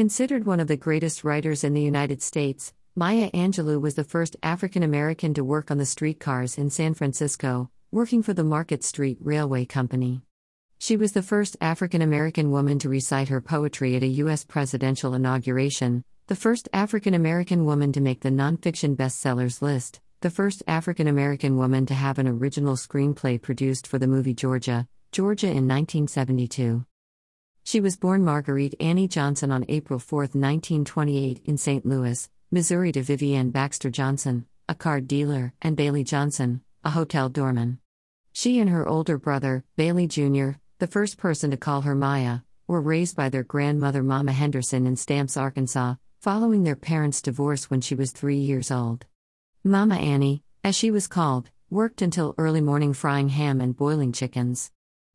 Considered one of the greatest writers in the United States, Maya Angelou was the first African American to work on the streetcars in San Francisco, working for the Market Street Railway Company. She was the first African American woman to recite her poetry at a U.S. presidential inauguration, the first African American woman to make the nonfiction bestsellers list, the first African American woman to have an original screenplay produced for the movie Georgia, Georgia in 1972. She was born Marguerite Annie Johnson on April 4, 1928, in St. Louis, Missouri, to Vivian Baxter Johnson, a card dealer, and Bailey Johnson, a hotel doorman. She and her older brother, Bailey Jr., the first person to call her Maya, were raised by their grandmother Mama Henderson in Stamps, Arkansas, following their parents' divorce when she was three years old. Mama Annie, as she was called, worked until early morning frying ham and boiling chickens.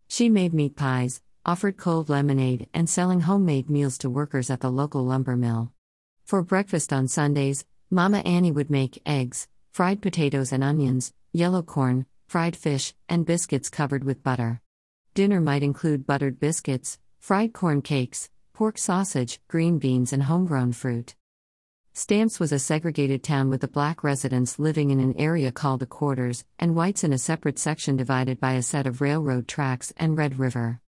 She made meat pies, offered cold lemonade, and selling homemade meals to workers at the local lumber mill. For breakfast on Sundays, Mama Annie would make eggs, fried potatoes and onions, yellow corn, fried fish, and biscuits covered with butter. Dinner might include buttered biscuits, fried corn cakes, pork sausage, green beans, and homegrown fruit. Stamps was a segregated town with the black residents living in an area called the quarters, and whites in a separate section divided by a set of railroad tracks and Red River.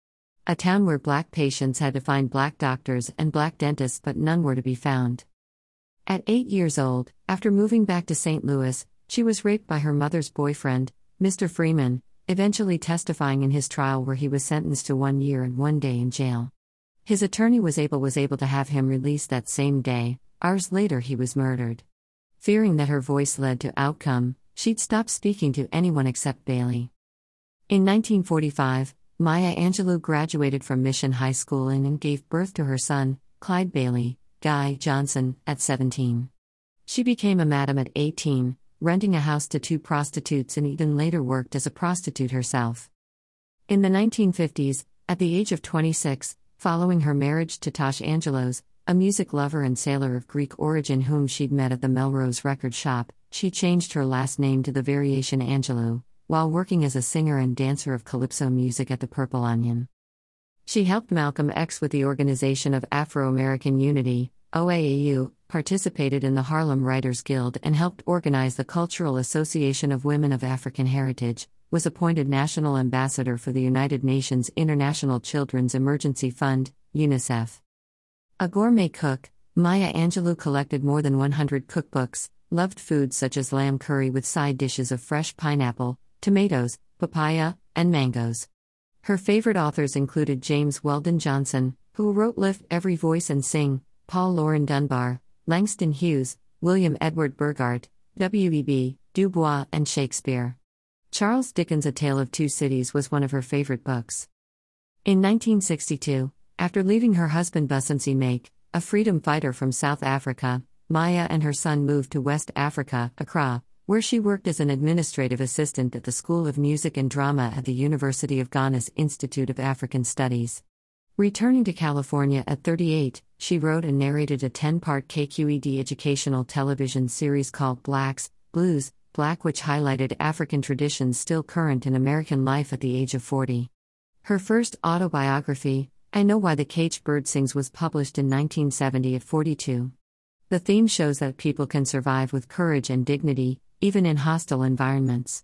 A town where black patients had to find black doctors and black dentists, but none were to be found. At eight years old, after moving back to St. Louis, she was raped by her mother's boyfriend, Mr. Freeman, eventually testifying in his trial where he was sentenced to one year and one day in jail. His attorney was able was able to have him released that same day, Hours later, he was murdered. Fearing that her voice led to outcome, she'd stop speaking to anyone except Bailey. In 1945, Maya Angelou graduated from Mission High School and gave birth to her son, Clyde Bailey, Guy Johnson, at 17. She became a madam at 18, renting a house to two prostitutes and even later worked as a prostitute herself. In the 1950s, at the age of 26, following her marriage to Tosh Angelos, a music lover and sailor of Greek origin whom she'd met at the Melrose record shop, she changed her last name to the variation Angelou, while working as a singer and dancer of calypso music at the Purple Onion. She helped Malcolm X with the Organization of Afro American Unity, OAAU, participated in the Harlem Writers Guild, and helped organize the Cultural Association of Women of African Heritage, was appointed National Ambassador for the United Nations International Children's Emergency Fund, UNICEF. A gourmet cook, Maya Angelou collected more than 100 cookbooks, loved foods such as lamb curry with side dishes of fresh pineapple, tomatoes, papaya, and mangoes. Her favorite authors included James Weldon Johnson, who wrote Lift Every Voice and Sing, Paul Laurence Dunbar, Langston Hughes, William Edward Burghardt, W.E.B., Du Bois, and Shakespeare. Charles Dickens' A Tale of Two Cities was one of her favorite books. In 1962, after leaving her husband Vusumzi Make, a freedom fighter from South Africa, Maya and her son moved to West Africa, Accra, where she worked as an administrative assistant at the School of Music and Drama at the University of Ghana's Institute of African Studies. Returning to California at 38, she wrote and narrated a 10 part KQED educational television series called Blacks, Blues, Black, which highlighted African traditions still current in American life at the age of 40. Her first autobiography, I Know Why the Caged Bird Sings was published in 1970 at 42. The theme shows that people can survive with courage and dignity, even in hostile environments.